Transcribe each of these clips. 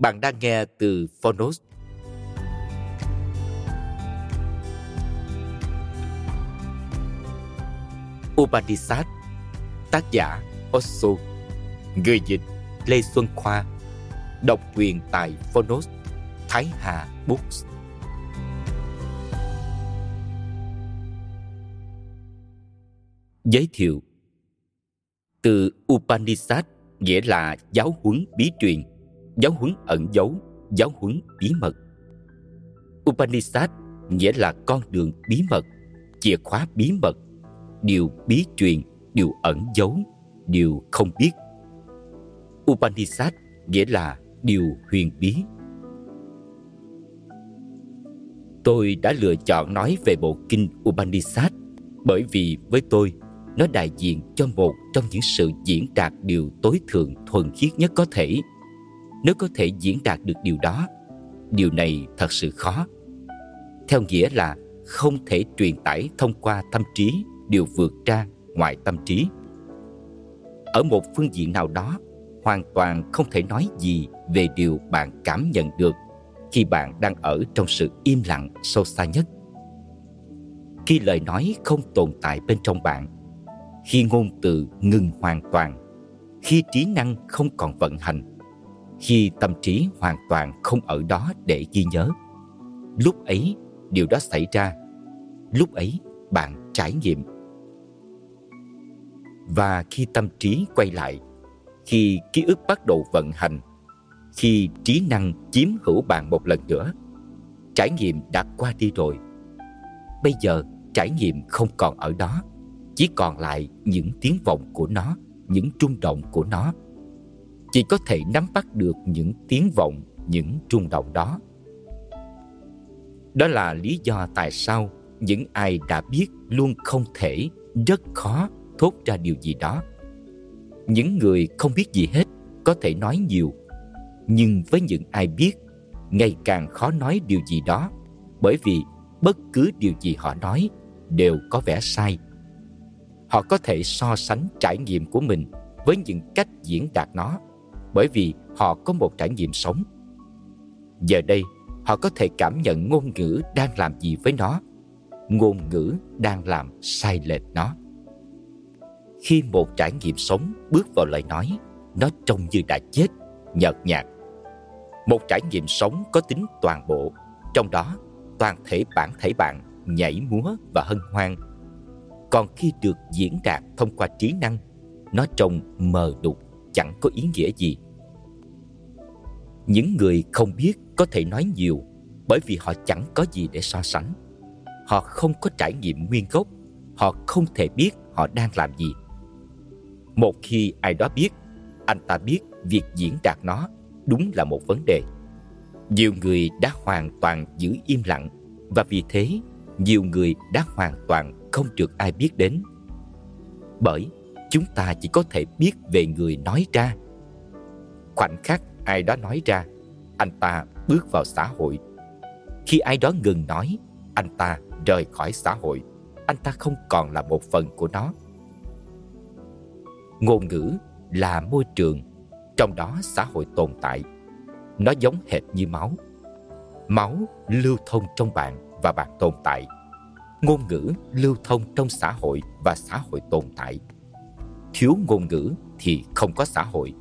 Bạn đang nghe từ Phonos. Upanishad, Tác giả Osho Người dịch Lê Xuân Khoa, Độc quyền tại Phonos, Thái Hà Books Giới thiệu, Từ Upanishad nghĩa là giáo huấn bí truyền giáo huấn ẩn giấu, giáo huấn bí mật. Upanishad nghĩa là con đường bí mật, chìa khóa bí mật, điều bí truyền, điều ẩn giấu, điều không biết. Upanishad nghĩa là điều huyền bí. Tôi đã lựa chọn nói về bộ kinh Upanishad bởi vì với tôi, nó đại diện cho một trong những sự diễn đạt điều tối thượng thuần khiết nhất có thể nếu có thể diễn đạt được điều đó. Điều này thật sự khó. Theo nghĩa là không thể truyền tải thông qua tâm trí, điều vượt ra ngoài tâm trí. Ở một phương diện nào đó, hoàn toàn không thể nói gì về điều bạn cảm nhận được khi bạn đang ở trong sự im lặng sâu xa nhất. Khi lời nói không tồn tại bên trong bạn, khi ngôn từ ngừng hoàn toàn, khi trí năng không còn vận hành khi tâm trí hoàn toàn không ở đó để ghi nhớ. Lúc ấy, điều đó xảy ra. Lúc ấy, bạn trải nghiệm. Và khi tâm trí quay lại, khi ký ức bắt đầu vận hành, khi trí năng chiếm hữu bạn một lần nữa, trải nghiệm đã qua đi rồi. Bây giờ, trải nghiệm không còn ở đó, chỉ còn lại những tiếng vọng của nó, những trung động của nó chỉ có thể nắm bắt được những tiếng vọng, những rung động đó. Đó là lý do tại sao những ai đã biết luôn không thể, rất khó thốt ra điều gì đó. Những người không biết gì hết có thể nói nhiều, nhưng với những ai biết, ngày càng khó nói điều gì đó, bởi vì bất cứ điều gì họ nói đều có vẻ sai. Họ có thể so sánh trải nghiệm của mình với những cách diễn đạt nó bởi vì họ có một trải nghiệm sống. Giờ đây, họ có thể cảm nhận ngôn ngữ đang làm gì với nó. Ngôn ngữ đang làm sai lệch nó. Khi một trải nghiệm sống bước vào lời nói, nó trông như đã chết, nhợt nhạt. Một trải nghiệm sống có tính toàn bộ, trong đó toàn thể bản thể bạn nhảy múa và hân hoan. Còn khi được diễn đạt thông qua trí năng, nó trông mờ đục chẳng có ý nghĩa gì. Những người không biết có thể nói nhiều bởi vì họ chẳng có gì để so sánh. Họ không có trải nghiệm nguyên gốc, họ không thể biết họ đang làm gì. Một khi ai đó biết, anh ta biết việc diễn đạt nó đúng là một vấn đề. Nhiều người đã hoàn toàn giữ im lặng và vì thế nhiều người đã hoàn toàn không được ai biết đến. Bởi chúng ta chỉ có thể biết về người nói ra. Khoảnh khắc ai đó nói ra, anh ta bước vào xã hội. Khi ai đó ngừng nói, anh ta rời khỏi xã hội. Anh ta không còn là một phần của nó. Ngôn ngữ là môi trường, trong đó xã hội tồn tại. Nó giống hệt như máu. Máu lưu thông trong bạn và bạn tồn tại. Ngôn ngữ lưu thông trong xã hội và xã hội tồn tại thiếu ngôn ngữ thì không có xã hội.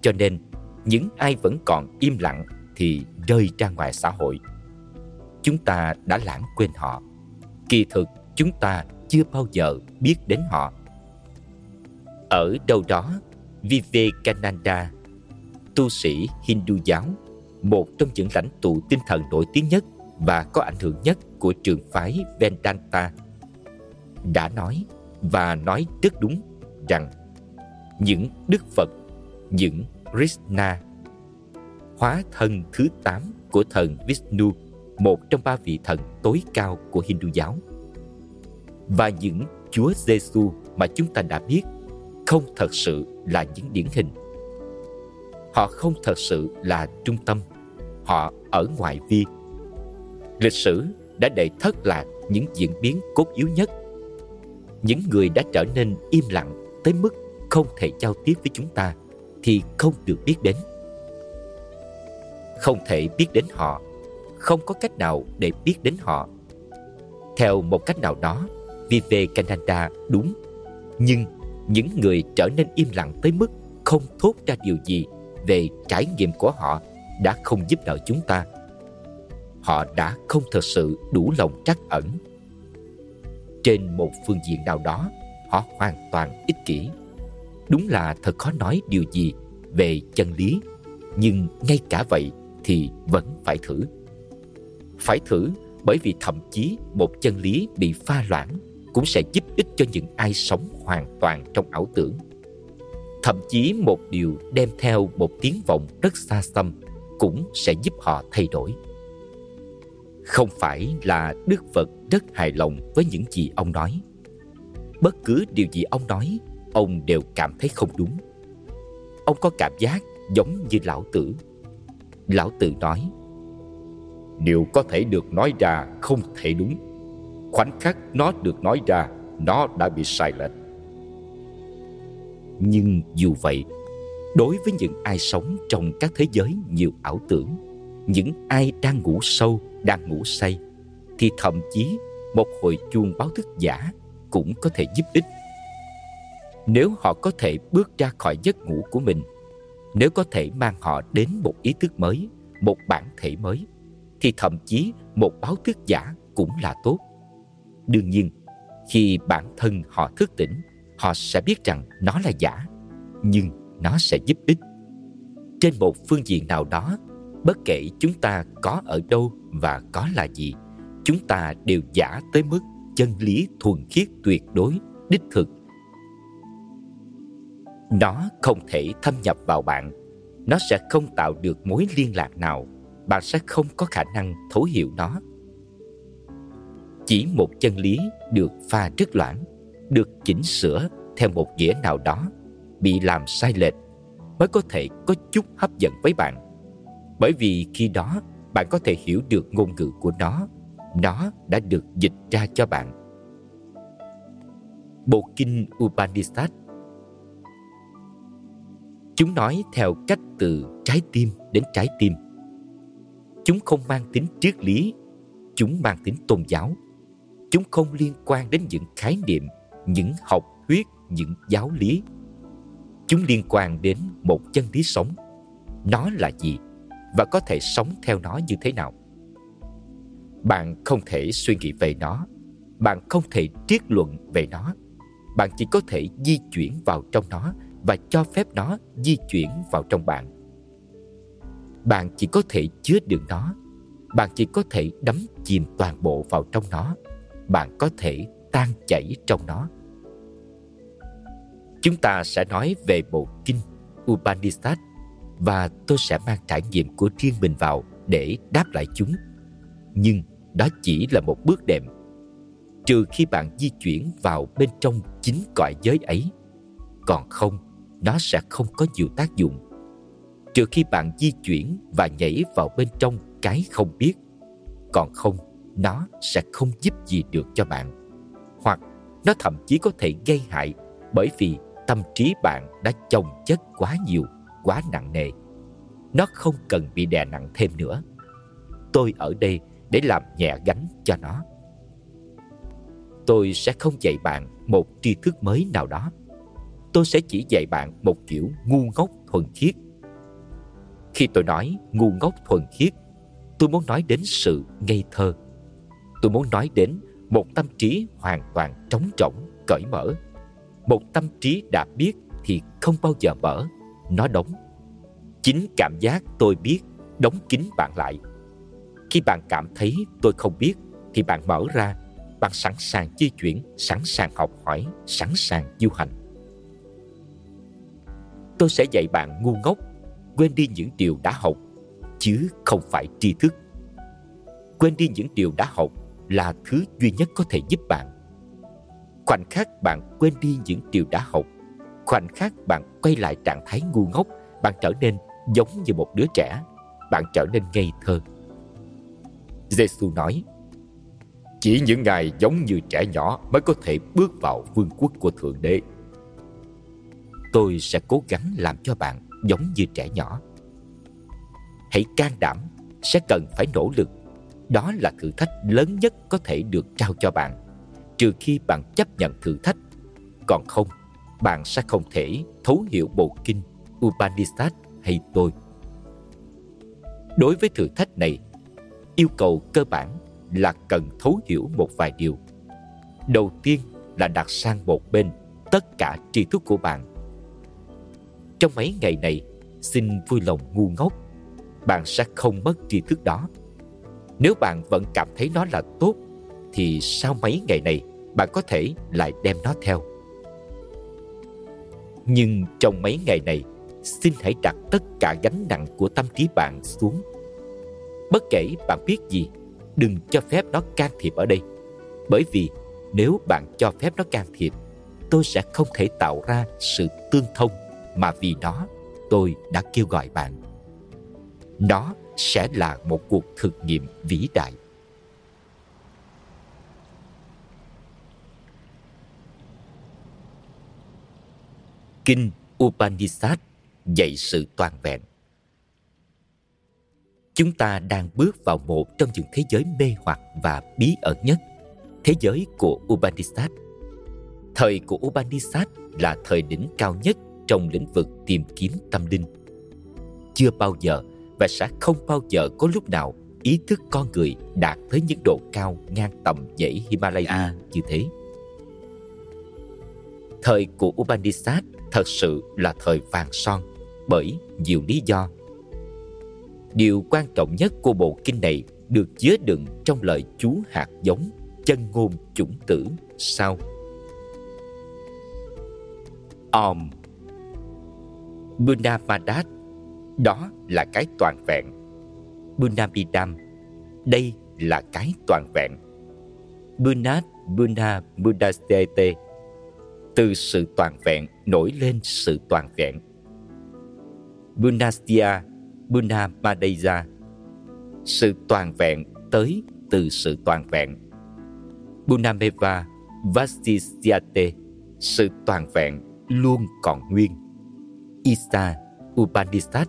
Cho nên, những ai vẫn còn im lặng thì rơi ra ngoài xã hội. Chúng ta đã lãng quên họ. Kỳ thực, chúng ta chưa bao giờ biết đến họ. Ở đâu đó Vivekananda tu sĩ Hindu giáo, một trong những lãnh tụ tinh thần nổi tiếng nhất và có ảnh hưởng nhất của trường phái Vedanta, đã nói và nói rất đúng rằng những Đức Phật, những Krishna hóa thân thứ 8 của thần Vishnu, một trong ba vị thần tối cao của Hindu giáo. Và những Chúa Giêsu mà chúng ta đã biết không thật sự là những điển hình. Họ không thật sự là trung tâm, họ ở ngoại vi. Lịch sử đã đầy thất lạc những diễn biến cốt yếu nhất. Những người đã trở nên im lặng tới mức không thể giao tiếp với chúng ta thì không được biết đến. Không thể biết đến họ, không có cách nào để biết đến họ. Theo một cách nào đó Vivekananda đúng, nhưng những người trở nên im lặng tới mức không thốt ra điều gì về trải nghiệm của họ đã không giúp đỡ chúng ta. Họ đã không thật sự đủ lòng trắc ẩn. Trên một phương diện nào đó họ hoàn toàn ích kỷ. Đúng là thật khó nói điều gì về chân lý, nhưng ngay cả vậy thì vẫn phải thử. Phải thử bởi vì thậm chí một chân lý bị pha loãng cũng sẽ giúp ích cho những ai sống hoàn toàn trong ảo tưởng. Thậm chí một điều đem theo một tiếng vọng rất xa xăm cũng sẽ giúp họ thay đổi. Không phải là đức phật rất hài lòng với những gì ông nói bất cứ điều gì ông nói, ông đều cảm thấy không đúng. Ông có cảm giác giống như lão tử. Lão tử nói điều có thể được nói ra không thể đúng, khoảnh khắc nó được nói ra, nó đã bị sai lệch. Nhưng dù vậy, đối với những ai sống trong các thế giới nhiều ảo tưởng, những ai đang ngủ sâu, đang ngủ say, thì thậm chí một hồi chuông báo thức giả cũng có thể giúp ích. Nếu họ có thể bước ra khỏi giấc ngủ của mình, nếu có thể mang họ đến một ý thức mới, một bản thể mới, thì thậm chí một báo thức giả cũng là tốt. Đương nhiên, khi bản thân họ thức tỉnh, họ sẽ biết rằng nó là giả, nhưng nó sẽ giúp ích. Trên một phương diện nào đó, bất kể chúng ta có ở đâu và có là gì, chúng ta đều giả tới mức chân lý thuần khiết tuyệt đối, đích thực. Nó không thể thâm nhập vào bạn. Nó sẽ không tạo được mối liên lạc nào. Bạn sẽ không có khả năng thấu hiểu nó. Chỉ một chân lý được pha rất loãng, Được chỉnh sửa theo một nghĩa nào đó, Bị làm sai lệch, Mới có thể có chút hấp dẫn với bạn. Bởi vì khi đó, bạn có thể hiểu được ngôn ngữ của nó. Nó đã được dịch ra cho bạn Bộ kinh Upanishad Chúng nói theo cách từ trái tim đến trái tim. Chúng không mang tính triết lý, chúng mang tính tôn giáo. Chúng không liên quan đến những khái niệm, những học thuyết, những giáo lý. Chúng liên quan đến một chân lý sống. Nó là gì và có thể sống theo nó như thế nào? Bạn không thể suy nghĩ về nó, bạn không thể triết luận về nó. Bạn chỉ có thể di chuyển vào trong nó và cho phép nó di chuyển vào trong bạn. Bạn chỉ có thể chứa đựng nó, bạn chỉ có thể đắm chìm toàn bộ vào trong nó, bạn có thể tan chảy trong nó. Chúng ta sẽ nói về bộ kinh Upanishad và tôi sẽ mang trải nghiệm của riêng mình vào để đáp lại chúng. Nhưng đó chỉ là một bước đệm. Trừ khi bạn di chuyển vào bên trong chính cõi giới ấy. Còn không, nó sẽ không có nhiều tác dụng trừ khi bạn di chuyển và nhảy vào bên trong cái không biết còn không nó sẽ không giúp gì được cho bạn hoặc nó thậm chí có thể gây hại bởi vì tâm trí bạn đã chồng chất quá nhiều quá nặng nề nó không cần bị đè nặng thêm nữa tôi ở đây để làm nhẹ gánh cho nó. Tôi sẽ không dạy bạn một tri thức mới nào đó. Tôi sẽ chỉ dạy bạn một kiểu ngu ngốc thuần khiết. Khi tôi nói ngu ngốc thuần khiết, tôi muốn nói đến sự ngây thơ. Tôi muốn nói đến một tâm trí hoàn toàn trống rỗng, cởi mở. Một tâm trí đã biết thì không bao giờ mở, nó đóng. Chính cảm giác tôi biết đóng kín bạn lại khi bạn cảm thấy tôi không biết, thì bạn mở ra, bạn sẵn sàng di chuyển, sẵn sàng học hỏi, sẵn sàng du hành. Tôi sẽ dạy bạn ngu ngốc, quên đi những điều đã học, chứ không phải tri thức. Quên đi những điều đã học là thứ duy nhất có thể giúp bạn. Khoảnh khắc bạn quên đi những điều đã học, khoảnh khắc bạn quay lại trạng thái ngu ngốc, bạn trở nên giống như một đứa trẻ, bạn trở nên ngây thơ giêsu nói, chỉ những ngài giống như trẻ nhỏ mới có thể bước vào vương quốc của thượng đế. Tôi sẽ cố gắng làm cho bạn giống như trẻ nhỏ. Hãy can đảm sẽ cần phải nỗ lực. Đó là thử thách lớn nhất có thể được trao cho bạn. Trừ khi bạn chấp nhận thử thách, còn không, bạn sẽ không thể thấu hiểu bộ kinh Upanishad hay tôi. Đối với thử thách này yêu cầu cơ bản là cần thấu hiểu một vài điều. Đầu tiên là đặt sang một bên tất cả tri thức của bạn. Trong mấy ngày này, xin vui lòng ngu ngốc, bạn sẽ không mất tri thức đó. Nếu bạn vẫn cảm thấy nó là tốt, thì sau mấy ngày này, bạn có thể lại đem nó theo. Nhưng trong mấy ngày này, xin hãy đặt tất cả gánh nặng của tâm trí bạn xuống bất kể bạn biết gì, đừng cho phép nó can thiệp ở đây. Bởi vì nếu bạn cho phép nó can thiệp, tôi sẽ không thể tạo ra sự tương thông mà vì nó, tôi đã kêu gọi bạn. Nó sẽ là một cuộc thực nghiệm vĩ đại. Kinh upanishad dạy sự toàn vẹn chúng ta đang bước vào một trong những thế giới mê hoặc và bí ẩn nhất thế giới của upanishad thời của upanishad là thời đỉnh cao nhất trong lĩnh vực tìm kiếm tâm linh chưa bao giờ và sẽ không bao giờ có lúc nào ý thức con người đạt tới những độ cao ngang tầm dãy Himalaya như thế. Thời của Upanishad thật sự là thời vàng son bởi nhiều lý do. Điều quan trọng nhất của bộ kinh này được chứa đựng trong lời chú hạt giống chân ngôn chủng tử sau. Om Bunamadat đó là cái toàn vẹn. Bunamidam, đây là cái toàn vẹn. Bunat Buna Budastete, từ sự toàn vẹn nổi lên sự toàn vẹn. Bunastia Bunamadeza, sự toàn vẹn tới từ sự toàn vẹn. Bunameva Vasisyate, sự toàn vẹn luôn còn nguyên. Isa Upanishad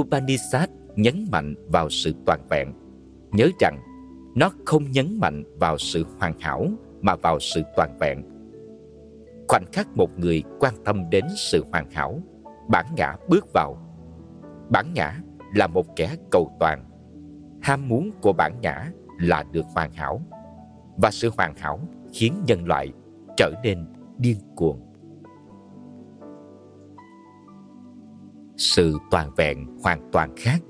Upanishad nhấn mạnh vào sự toàn vẹn. Nhớ rằng, nó không nhấn mạnh vào sự hoàn hảo mà vào sự toàn vẹn. Khoảnh khắc một người quan tâm đến sự hoàn hảo, bản ngã bước vào. Bản ngã là một kẻ cầu toàn. Ham muốn của bản ngã là được hoàn hảo. Và sự hoàn hảo khiến nhân loại trở nên điên cuồng. sự toàn vẹn hoàn toàn khác,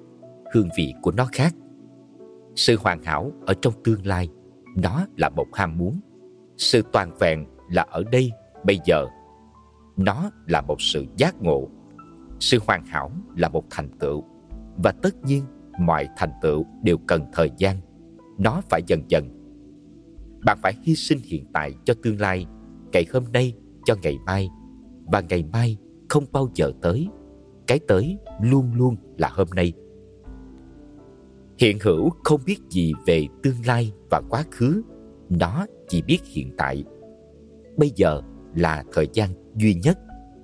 hương vị của nó khác sự hoàn hảo ở trong tương lai, nó là một ham muốn sự toàn vẹn là ở đây, bây giờ, nó là một sự giác ngộ sự hoàn hảo là một thành tựu. Và tất nhiên, mọi thành tựu đều cần thời gian. Nó phải dần dần. Bạn phải hy sinh hiện tại cho tương lai, ngày hôm nay cho ngày mai. Và ngày mai không bao giờ tới. Cái tới luôn luôn là hôm nay. Hiện hữu không biết gì về tương lai và quá khứ. Nó chỉ biết hiện tại. Bây giờ là thời gian duy nhất.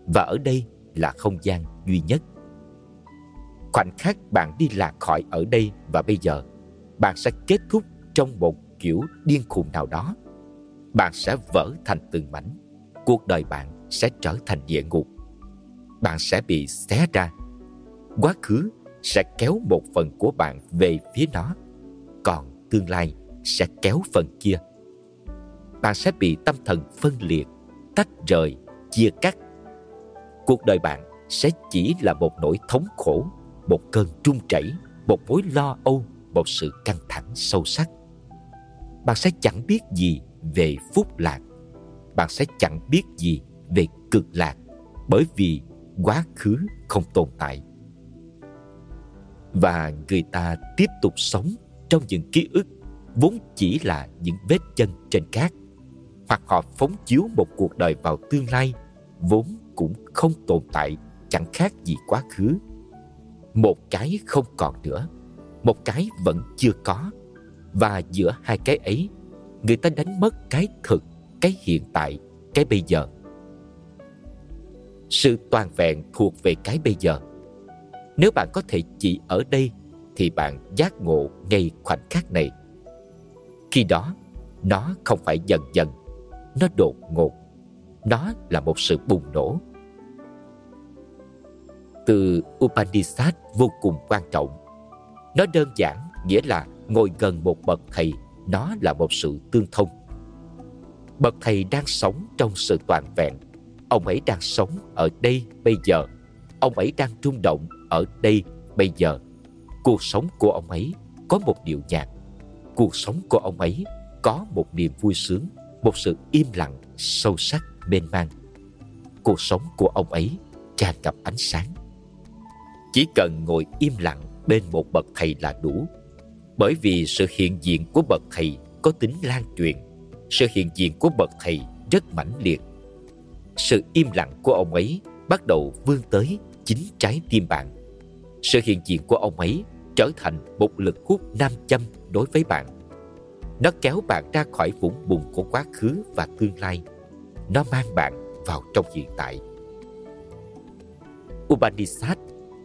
Và ở đây là không gian duy nhất. Khoảnh khắc bạn đi lạc khỏi ở đây và bây giờ, bạn sẽ kết thúc trong một kiểu điên khùng nào đó. Bạn sẽ vỡ thành từng mảnh, cuộc đời bạn sẽ trở thành địa ngục. Bạn sẽ bị xé ra. Quá khứ sẽ kéo một phần của bạn về phía nó, còn tương lai sẽ kéo phần kia. Bạn sẽ bị tâm thần phân liệt, tách rời, chia cắt. Cuộc đời bạn sẽ chỉ là một nỗi thống khổ, một cơn trung chảy, một mối lo âu, một sự căng thẳng sâu sắc. Bạn sẽ chẳng biết gì về phúc lạc. Bạn sẽ chẳng biết gì về cực lạc bởi vì quá khứ không tồn tại. Và người ta tiếp tục sống trong những ký ức vốn chỉ là những vết chân trên cát, hoặc họ phóng chiếu một cuộc đời vào tương lai vốn cũng không tồn tại chẳng khác gì quá khứ. Một cái không còn nữa, một cái vẫn chưa có. Và giữa hai cái ấy, người ta đánh mất cái thực, cái hiện tại, cái bây giờ. Sự toàn vẹn thuộc về cái bây giờ. Nếu bạn có thể chỉ ở đây, thì bạn giác ngộ ngay khoảnh khắc này. Khi đó, nó không phải dần dần, nó đột ngột. Nó là một sự bùng nổ từ Upanishad vô cùng quan trọng. Nó đơn giản, nghĩa là ngồi gần một bậc thầy, nó là một sự tương thông. Bậc thầy đang sống trong sự toàn vẹn. Ông ấy đang sống ở đây bây giờ. Ông ấy đang rung động ở đây bây giờ. Cuộc sống của ông ấy có một điệu nhạc. Cuộc sống của ông ấy có một niềm vui sướng, một sự im lặng sâu sắc mênh mang. Cuộc sống của ông ấy tràn ngập ánh sáng chỉ cần ngồi im lặng bên một bậc thầy là đủ. Bởi vì sự hiện diện của bậc thầy có tính lan truyền, sự hiện diện của bậc thầy rất mãnh liệt. Sự im lặng của ông ấy bắt đầu vươn tới chính trái tim bạn. Sự hiện diện của ông ấy trở thành một lực hút nam châm đối với bạn. Nó kéo bạn ra khỏi vũng bùn của quá khứ và tương lai. Nó mang bạn vào trong hiện tại. Upanishad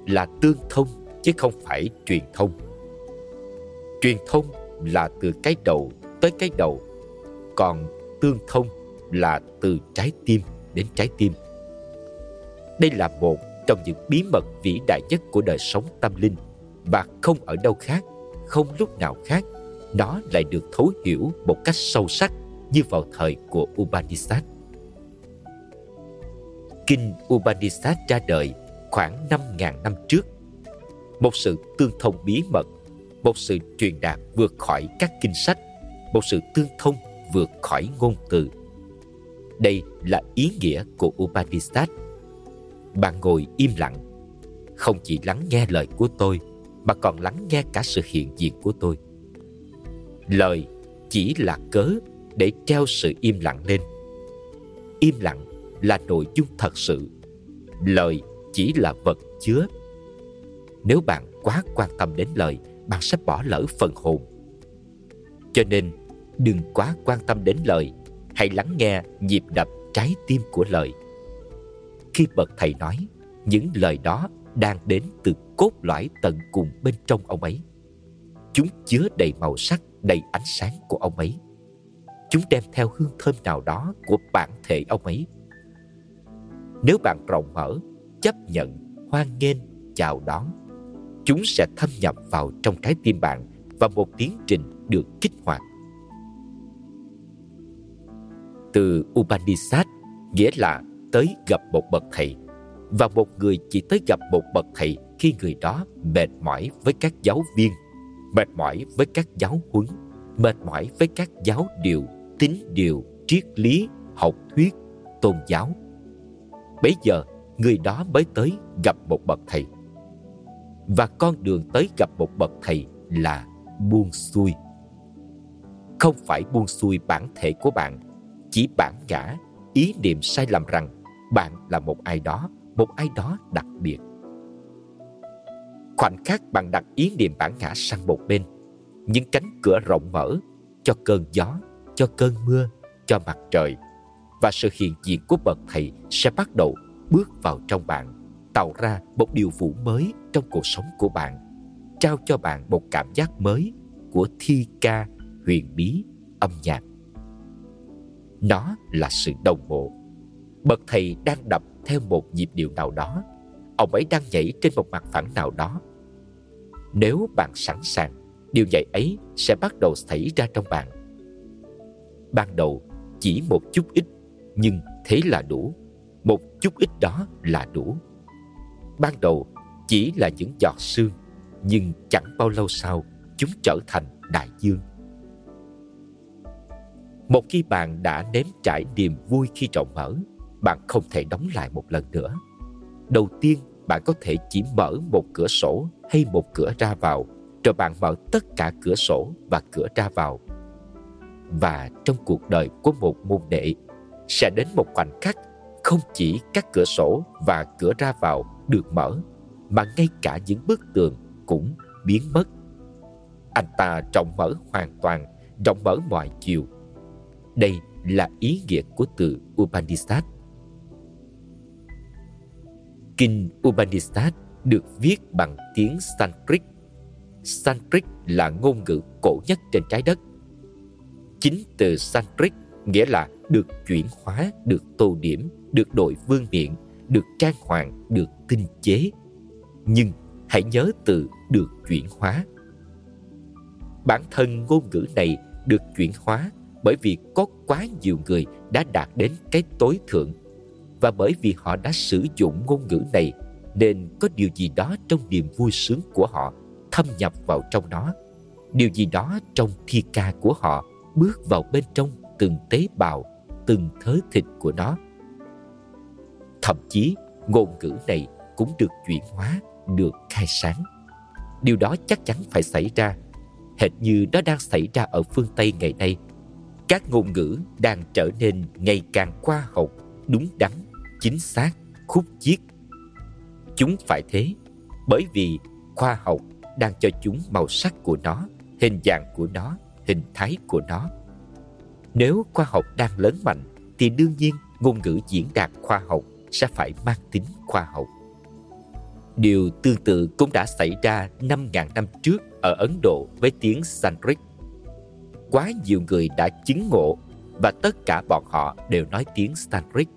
là tương thông chứ không phải truyền thông truyền thông là từ cái đầu tới cái đầu, còn tương thông là từ trái tim đến trái tim đây là một trong những bí mật vĩ đại nhất của đời sống tâm linh, và không ở đâu khác, không lúc nào khác, nó lại được thấu hiểu một cách sâu sắc như vào thời của Upanishad. Kinh Upanishad ra đời khoảng 5.000 năm trước. Một sự tương thông bí mật, một sự truyền đạt vượt khỏi các kinh sách, một sự tương thông vượt khỏi ngôn từ. Đây là ý nghĩa của Upanishad. Bạn ngồi im lặng, không chỉ lắng nghe lời của tôi, mà còn lắng nghe cả sự hiện diện của tôi. Lời chỉ là cớ để treo sự im lặng lên. Im lặng là nội dung thật sự. Lời chỉ là vật chứa. Nếu bạn quá quan tâm đến lời, bạn sẽ bỏ lỡ phần hồn. Cho nên, đừng quá quan tâm đến lời, hãy lắng nghe nhịp đập trái tim của lời. Khi bậc thầy nói, những lời đó đang đến từ cốt lõi tận cùng bên trong ông ấy. Chúng chứa đầy màu sắc, đầy ánh sáng của ông ấy. Chúng đem theo hương thơm nào đó của bản thể ông ấy. Nếu bạn rộng mở, chấp nhận, hoan nghênh, chào đón, chúng sẽ thâm nhập vào trong trái tim bạn và một tiến trình được kích hoạt. Từ Upanishad nghĩa là tới gặp một bậc thầy và một người chỉ tới gặp một bậc thầy khi người đó mệt mỏi với các giáo viên, mệt mỏi với các giáo huấn, mệt mỏi với các giáo điều, tín điều, triết lý, học thuyết, tôn giáo. Bây giờ, người đó mới tới gặp một bậc thầy. Và con đường tới gặp một bậc thầy là buông xuôi. Không phải buông xuôi bản thể của bạn, chỉ bản ngã, ý niệm sai lầm rằng bạn là một ai đó, một ai đó đặc biệt. Khoảnh khắc bạn đặt ý niệm bản ngã sang một bên, những cánh cửa rộng mở cho cơn gió, cho cơn mưa, cho mặt trời và sự hiện diện của bậc thầy sẽ bắt đầu bước vào trong bạn, tạo ra một điều vụ mới trong cuộc sống của bạn, trao cho bạn một cảm giác mới của thi ca, huyền bí, âm nhạc. nó là sự đồng bộ. Bậc thầy đang đập theo một nhịp điệu nào đó. Ông ấy đang nhảy trên một mặt phẳng nào đó. Nếu bạn sẵn sàng điều dạy ấy sẽ bắt đầu xảy ra trong bạn. Ban đầu chỉ một chút ít nhưng thế là đủ một chút ít đó là đủ. Ban đầu chỉ là những giọt sương, nhưng chẳng bao lâu sau chúng trở thành đại dương. Một khi bạn đã nếm trải niềm vui khi rộng mở, bạn không thể đóng lại một lần nữa. Đầu tiên, bạn có thể chỉ mở một cửa sổ hay một cửa ra vào, rồi bạn mở tất cả cửa sổ và cửa ra vào. Và trong cuộc đời của một môn đệ, sẽ đến một khoảnh khắc không chỉ các cửa sổ và cửa ra vào được mở mà ngay cả những bức tường cũng biến mất anh ta rộng mở hoàn toàn rộng mở mọi chiều đây là ý nghĩa của từ Upanishad Kinh Upanishad được viết bằng tiếng Sanskrit. Sanskrit là ngôn ngữ cổ nhất trên trái đất. Chính từ Sanskrit nghĩa là được chuyển hóa, được tô điểm, được đội vương miện, được trang hoàng, được tinh chế. Nhưng hãy nhớ từ được chuyển hóa. Bản thân ngôn ngữ này được chuyển hóa bởi vì có quá nhiều người đã đạt đến cái tối thượng và bởi vì họ đã sử dụng ngôn ngữ này nên có điều gì đó trong niềm vui sướng của họ thâm nhập vào trong nó điều gì đó trong thi ca của họ bước vào bên trong từng tế bào từng thớ thịt của nó thậm chí, ngôn ngữ này cũng được chuyển hóa, được khai sáng. Điều đó chắc chắn phải xảy ra. Hệt như nó đang xảy ra ở phương tây ngày nay. Các ngôn ngữ đang trở nên ngày càng khoa học, đúng đắn, chính xác, khúc chiết. Chúng phải thế, bởi vì khoa học đang cho chúng màu sắc của nó, hình dạng của nó, hình thái của nó. Nếu khoa học đang lớn mạnh, thì đương nhiên ngôn ngữ diễn đạt khoa học sẽ phải mang tính khoa học điều tương tự cũng đã xảy ra 5.000 năm trước ở Ấn Độ với tiếng Sanskrit quá nhiều người đã chứng ngộ và tất cả bọn họ đều nói tiếng Sanskrit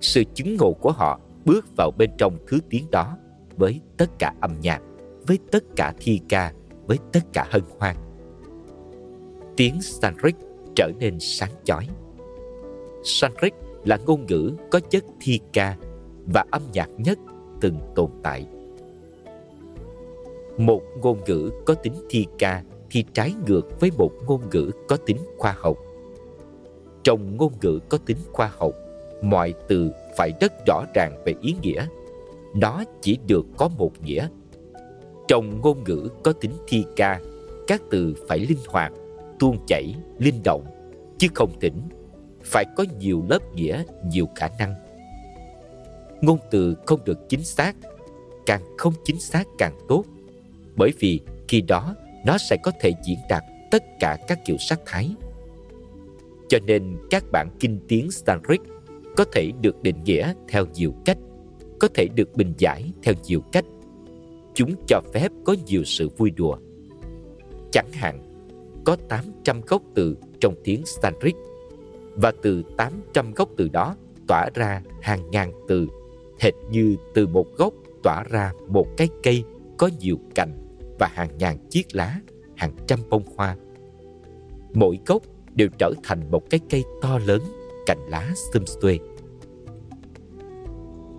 sự chứng ngộ của họ bước vào bên trong thứ tiếng đó với tất cả âm nhạc, với tất cả thi ca, với tất cả hân hoan. Tiếng Sanskrit trở nên sáng chói. Sanskrit là ngôn ngữ có chất thi ca và âm nhạc nhất từng tồn tại. Một ngôn ngữ có tính thi ca thì trái ngược với một ngôn ngữ có tính khoa học. Trong ngôn ngữ có tính khoa học, mọi từ phải rất rõ ràng về ý nghĩa. Nó chỉ được có một nghĩa. Trong ngôn ngữ có tính thi ca, các từ phải linh hoạt, tuôn chảy, linh động, chứ không tĩnh. Phải có nhiều lớp nghĩa, nhiều khả năng. Ngôn từ không được chính xác, càng không chính xác càng tốt. Bởi vì khi đó nó sẽ có thể diễn đạt tất cả các kiểu sắc thái. Cho nên các bản kinh tiếng Sanskrit có thể được định nghĩa theo nhiều cách, có thể được bình giải theo nhiều cách. Chúng cho phép có nhiều sự vui đùa. Chẳng hạn, có 800 gốc từ trong tiếng Sanskrit và từ 800 gốc từ đó tỏa ra hàng ngàn từ, hệt như từ một gốc tỏa ra một cái cây có nhiều cành và hàng ngàn chiếc lá, hàng trăm bông hoa. Mỗi gốc đều trở thành một cái cây to lớn cành lá xum xuê.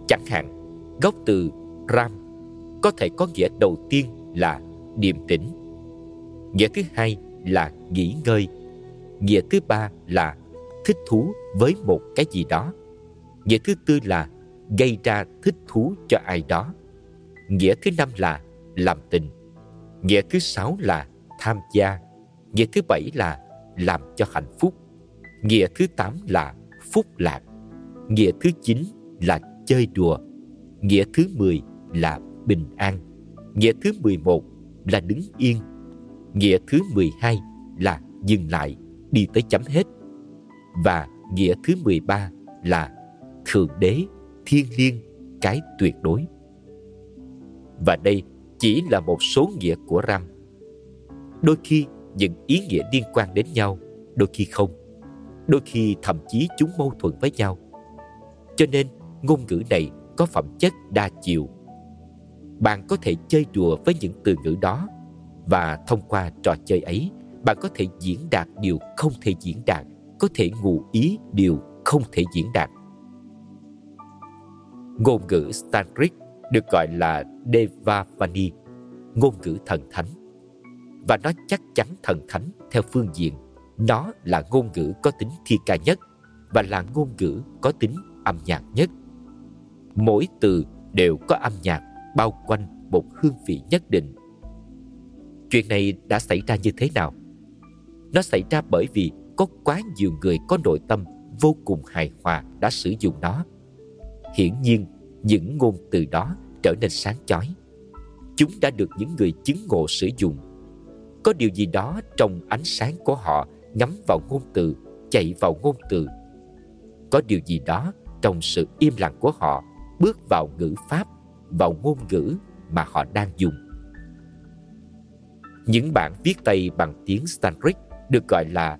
Chẳng hạn, gốc từ Ram có thể có nghĩa đầu tiên là điềm tĩnh, nghĩa thứ hai là nghỉ ngơi, nghĩa thứ ba là thích thú với một cái gì đó, nghĩa thứ tư là gây ra thích thú cho ai đó, nghĩa thứ năm là làm tình, nghĩa thứ sáu là tham gia, nghĩa thứ bảy là làm cho hạnh phúc. Nghĩa thứ tám là phúc lạc. Nghĩa thứ chín là chơi đùa. Nghĩa thứ mười là bình an. Nghĩa thứ mười một là đứng yên. Nghĩa thứ mười hai là dừng lại, đi tới chấm hết. Và nghĩa thứ mười ba là thượng đế, thiên liêng, cái tuyệt đối. Và đây chỉ là một số nghĩa của Ram. Đôi khi những ý nghĩa liên quan đến nhau, đôi khi không. đôi khi thậm chí chúng mâu thuẫn với nhau. Cho nên ngôn ngữ này có phẩm chất đa chiều. Bạn có thể chơi đùa với những từ ngữ đó và thông qua trò chơi ấy, bạn có thể diễn đạt điều không thể diễn đạt, có thể ngụ ý điều không thể diễn đạt. Ngôn ngữ Sanskrit được gọi là Devavani, ngôn ngữ thần thánh. Và nó chắc chắn thần thánh theo phương diện nó là ngôn ngữ có tính thi ca nhất và là ngôn ngữ có tính âm nhạc nhất. Mỗi từ đều có âm nhạc bao quanh một hương vị nhất định. Chuyện này đã xảy ra như thế nào? Nó xảy ra bởi vì có quá nhiều người có nội tâm vô cùng hài hòa đã sử dụng nó. Hiển nhiên, những ngôn từ đó trở nên sáng chói. Chúng đã được những người chứng ngộ sử dụng. Có điều gì đó trong ánh sáng của họ ngắm vào ngôn từ, chạy vào ngôn từ. Có điều gì đó trong sự im lặng của họ bước vào ngữ pháp, vào ngôn ngữ mà họ đang dùng. Những bản viết tay bằng tiếng Sanskrit được gọi là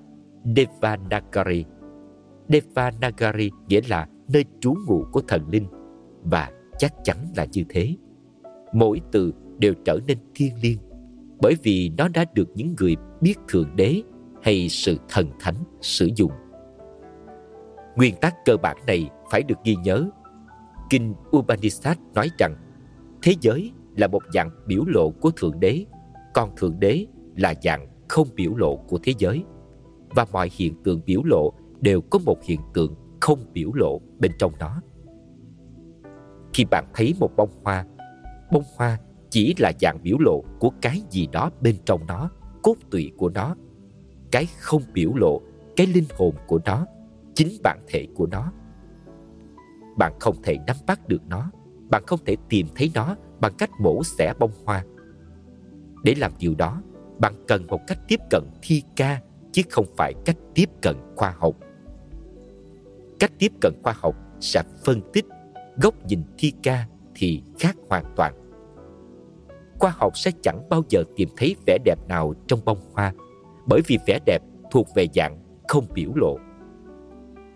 Devanagari. Devanagari nghĩa là nơi trú ngụ của thần linh và chắc chắn là như thế. Mỗi từ đều trở nên thiêng liêng bởi vì nó đã được những người biết Thượng Đế hay sự thần thánh sử dụng. Nguyên tắc cơ bản này phải được ghi nhớ. Kinh Upanishad nói rằng thế giới là một dạng biểu lộ của Thượng Đế, còn Thượng Đế là dạng không biểu lộ của thế giới. Và mọi hiện tượng biểu lộ đều có một hiện tượng không biểu lộ bên trong nó. Khi bạn thấy một bông hoa, bông hoa chỉ là dạng biểu lộ của cái gì đó bên trong nó, cốt tủy của nó. Cái không biểu lộ cái linh hồn của nó chính bản thể của nó. Bạn không thể nắm bắt được nó bạn không thể tìm thấy nó bằng cách mổ xẻ bông hoa. Để làm điều đó bạn cần một cách tiếp cận thi ca chứ không phải cách tiếp cận khoa học cách tiếp cận khoa học sẽ phân tích góc nhìn thi ca thì khác hoàn toàn khoa học sẽ chẳng bao giờ tìm thấy vẻ đẹp nào trong bông hoa bởi vì vẻ đẹp thuộc về dạng không biểu lộ.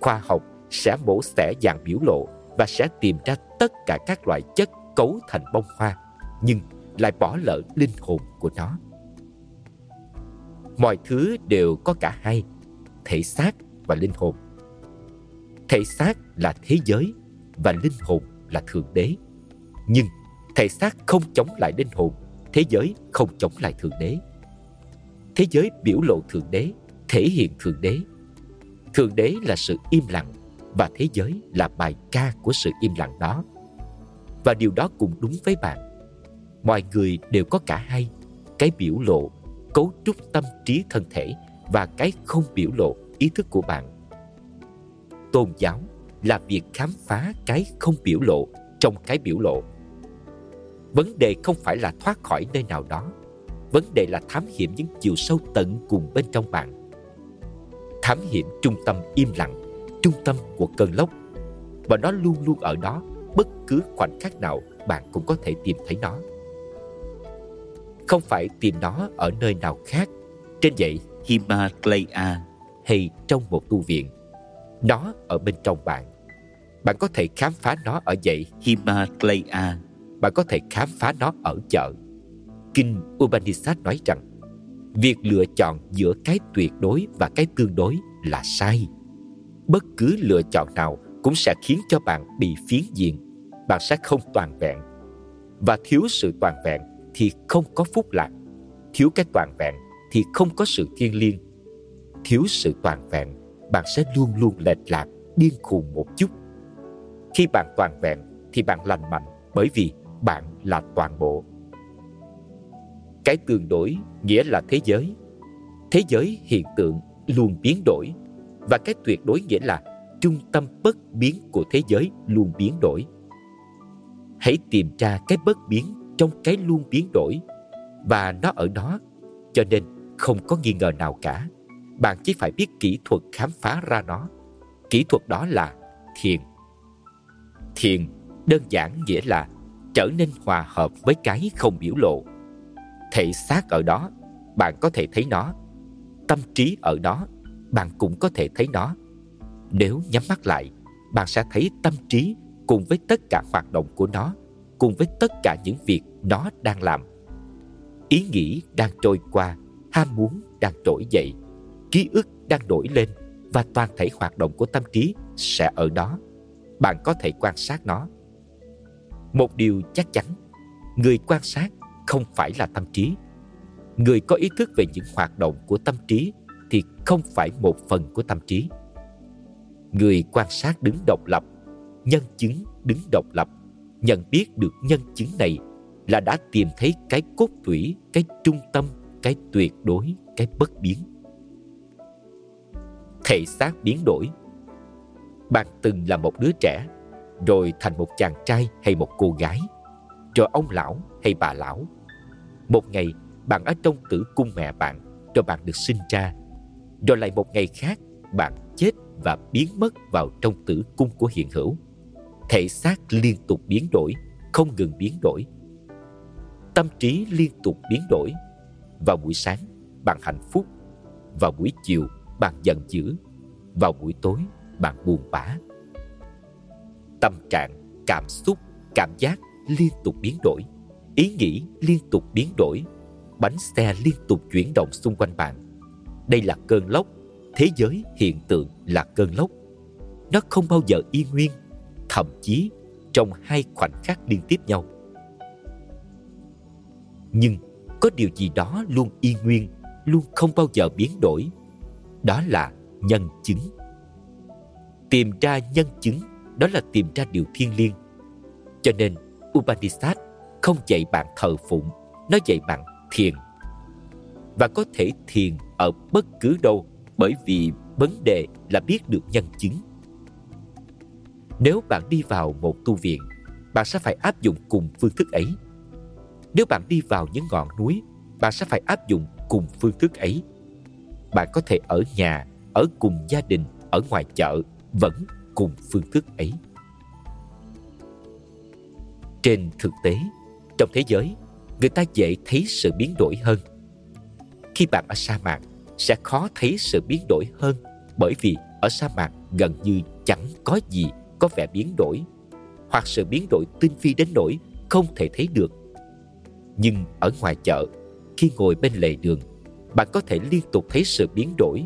Khoa học sẽ mổ xẻ dạng biểu lộ và sẽ tìm ra tất cả các loại chất cấu thành bông hoa, nhưng lại bỏ lỡ linh hồn của nó. Mọi thứ đều có cả hai, thể xác và linh hồn. Thể xác là thế giới và linh hồn là thượng đế. Nhưng thể xác không chống lại linh hồn, thế giới không chống lại thượng đế. Thế giới biểu lộ Thượng Đế, thể hiện Thượng Đế. Thượng Đế là sự im lặng và thế giới là bài ca của sự im lặng đó. Và điều đó cũng đúng với bạn. Mọi người đều có cả hai, cái biểu lộ, cấu trúc tâm trí thân thể và cái không biểu lộ ý thức của bạn. Tôn giáo là việc khám phá cái không biểu lộ trong cái biểu lộ. Vấn đề không phải là thoát khỏi nơi nào đó, vấn đề là thám hiểm những chiều sâu tận cùng bên trong bạn thám hiểm trung tâm im lặng, trung tâm của cơn lốc và nó luôn luôn ở đó, bất cứ khoảnh khắc nào bạn cũng có thể tìm thấy nó không phải tìm nó ở nơi nào khác. Trên dãy Himalaya hay trong một tu viện nó ở bên trong bạn. Bạn có thể khám phá nó ở dãy Himalaya. Bạn có thể khám phá nó ở chợ. Kinh Upanishad nói rằng việc lựa chọn giữa cái tuyệt đối và cái tương đối là sai. Bất cứ lựa chọn nào cũng sẽ khiến cho bạn bị phiến diện, bạn sẽ không toàn vẹn. Và thiếu sự toàn vẹn thì không có phúc lạc, thiếu cái toàn vẹn thì không có sự thiêng liêng. Thiếu sự toàn vẹn, bạn sẽ luôn luôn lệch lạc, điên khùng một chút. Khi bạn toàn vẹn thì bạn lành mạnh bởi vì bạn là toàn bộ cái tương đối nghĩa là thế giới. Thế giới hiện tượng luôn biến đổi và cái tuyệt đối nghĩa là trung tâm bất biến của thế giới luôn biến đổi. Hãy tìm ra cái bất biến trong cái luôn biến đổi và nó ở đó cho nên không có nghi ngờ nào cả. Bạn chỉ phải biết kỹ thuật khám phá ra nó. Kỹ thuật đó là thiền. Thiền đơn giản nghĩa là trở nên hòa hợp với cái không biểu lộ thể xác ở đó bạn có thể thấy nó tâm trí ở đó bạn cũng có thể thấy nó. Nếu nhắm mắt lại, bạn sẽ thấy tâm trí cùng với tất cả hoạt động của nó, cùng với tất cả những việc nó đang làm. Ý nghĩ đang trôi qua, ham muốn đang trỗi dậy, ký ức đang nổi lên và toàn thể hoạt động của tâm trí sẽ ở đó. Bạn có thể quan sát nó. Một điều chắc chắn, người quan sát không phải là tâm trí. Người có ý thức về những hoạt động của tâm trí thì không phải một phần của tâm trí. Người quan sát đứng độc lập, nhân chứng đứng độc lập, nhận biết được nhân chứng này là đã tìm thấy cái cốt tủy, cái trung tâm, cái tuyệt đối, cái bất biến. Thể xác biến đổi Bạn từng là một đứa trẻ, rồi thành một chàng trai hay một cô gái, rồi ông lão hay bà lão. Một ngày, bạn ở trong tử cung mẹ bạn, rồi bạn được sinh ra. Rồi lại một ngày khác, bạn chết và biến mất vào trong tử cung của hiện hữu. Thể xác liên tục biến đổi, không ngừng biến đổi. Tâm trí liên tục biến đổi. Vào buổi sáng, bạn hạnh phúc. Vào buổi chiều, bạn giận dữ. Vào buổi tối, bạn buồn bã. Tâm trạng, cảm xúc, cảm giác liên tục biến đổi. Ý nghĩ liên tục biến đổi. Bánh xe liên tục chuyển động xung quanh bạn. Đây là cơn lốc thế giới hiện tượng là cơn lốc nó không bao giờ yên nguyên thậm chí trong hai khoảnh khắc liên tiếp nhau. Nhưng có điều gì đó luôn yên nguyên, luôn không bao giờ biến đổi, đó là nhân chứng. Tìm ra nhân chứng, đó là tìm ra điều thiêng liêng. Cho nên Upanishad không dạy bạn thờ phụng, nó dạy bạn thiền. Và có thể thiền ở bất cứ đâu, bởi vì vấn đề là biết được nhân chứng. Nếu bạn đi vào một tu viện, bạn sẽ phải áp dụng cùng phương thức ấy. Nếu bạn đi vào những ngọn núi, bạn sẽ phải áp dụng cùng phương thức ấy. Bạn có thể ở nhà, ở cùng gia đình, ở ngoài chợ, vẫn cùng phương thức ấy. Trên thực tế, trong thế giới, người ta dễ thấy sự biến đổi hơn. Khi bạn ở sa mạc, sẽ khó thấy sự biến đổi hơn bởi vì ở sa mạc gần như chẳng có gì có vẻ biến đổi hoặc sự biến đổi tinh vi đến nỗi không thể thấy được. Nhưng ở ngoài chợ, khi ngồi bên lề đường, bạn có thể liên tục thấy sự biến đổi.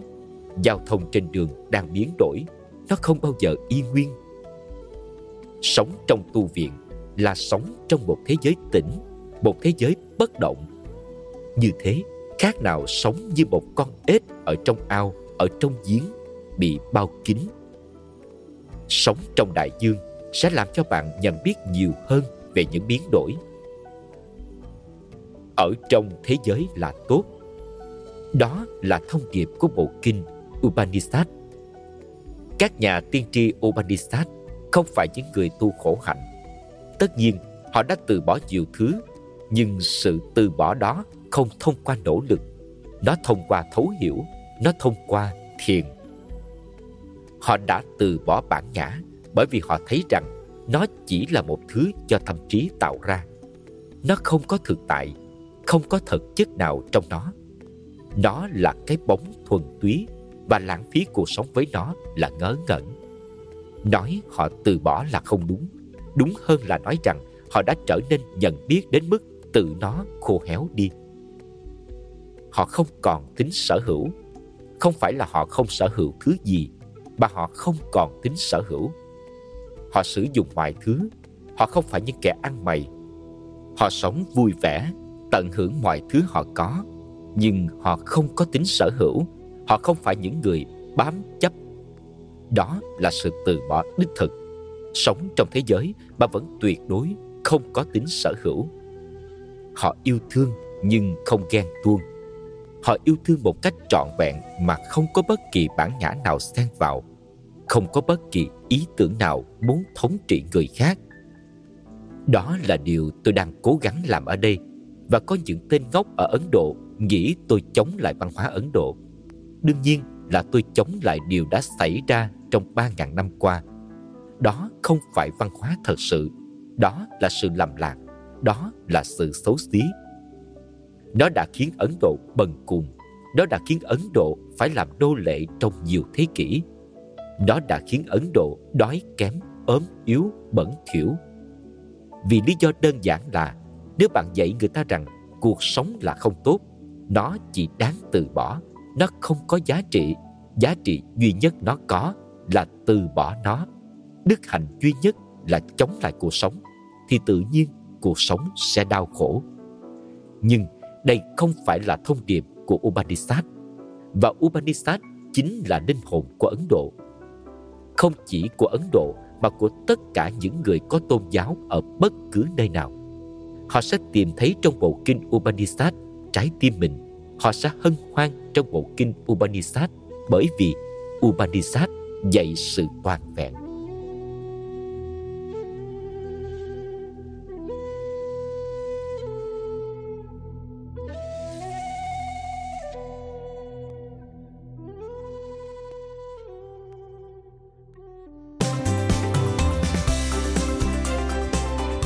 Giao thông trên đường đang biến đổi, nó không bao giờ yên nguyên. Sống trong tu viện là sống trong một thế giới tĩnh, một thế giới bất động. Như thế, khác nào sống như một con ếch ở trong ao, ở trong giếng, bị bao kín. Sống trong đại dương sẽ làm cho bạn nhận biết nhiều hơn về những biến đổi. Ở trong thế giới là tốt. Đó là thông điệp của bộ kinh Upanishad. Các nhà tiên tri Upanishad không phải những người tu khổ hạnh. Tất nhiên, họ đã từ bỏ nhiều thứ, nhưng sự từ bỏ đó không thông qua nỗ lực nó thông qua thấu hiểu nó thông qua thiền họ đã từ bỏ bản ngã, bởi vì họ thấy rằng nó chỉ là một thứ do tâm trí tạo ra. Nó không có thực tại, không có thực chất nào trong nó. Nó là cái bóng thuần túy và lãng phí cuộc sống với nó là ngớ ngẩn. Nói họ từ bỏ là không đúng đúng hơn là nói rằng họ đã trở nên nhận biết đến mức tự nó khô héo đi. Họ không còn tính sở hữu, không phải là họ không sở hữu thứ gì mà họ không còn tính sở hữu. Họ sử dụng mọi thứ, họ không phải những kẻ ăn mày. Họ sống vui vẻ, tận hưởng mọi thứ họ có, nhưng họ không có tính sở hữu. Họ không phải những người bám chấp. Đó là sự từ bỏ đích thực. Sống trong thế giới mà vẫn tuyệt đối không có tính sở hữu. Họ yêu thương nhưng không ghen tuông. Họ yêu thương một cách trọn vẹn mà không có bất kỳ bản ngã nào xen vào, không có bất kỳ ý tưởng nào muốn thống trị người khác. Đó là điều tôi đang cố gắng làm ở đây và có những tên ngốc ở Ấn Độ nghĩ tôi chống lại văn hóa Ấn Độ. Đương nhiên là tôi chống lại điều đã xảy ra trong 3.000 năm qua. Đó không phải văn hóa thật sự, đó là sự lầm lạc, đó là sự xấu xí nó đã khiến Ấn Độ bần cùng, Nó đã khiến Ấn Độ phải làm nô lệ trong nhiều thế kỷ. Nó đã khiến Ấn Độ đói kém, ốm yếu, bẩn thỉu. Vì lý do đơn giản là nếu bạn dạy người ta rằng cuộc sống là không tốt, nó chỉ đáng từ bỏ, nó không có giá trị, giá trị duy nhất nó có là từ bỏ nó. Đức hạnh duy nhất là chống lại cuộc sống thì tự nhiên cuộc sống sẽ đau khổ. Nhưng đây không phải là thông điệp của Upanishad, và Upanishad chính là linh hồn của Ấn Độ. Không chỉ của Ấn Độ, mà của tất cả những người có tôn giáo ở bất cứ nơi nào. Họ sẽ tìm thấy trong bộ kinh Upanishad trái tim mình. Họ sẽ hân hoan trong bộ kinh Upanishad bởi vì Upanishad dạy sự toàn vẹn.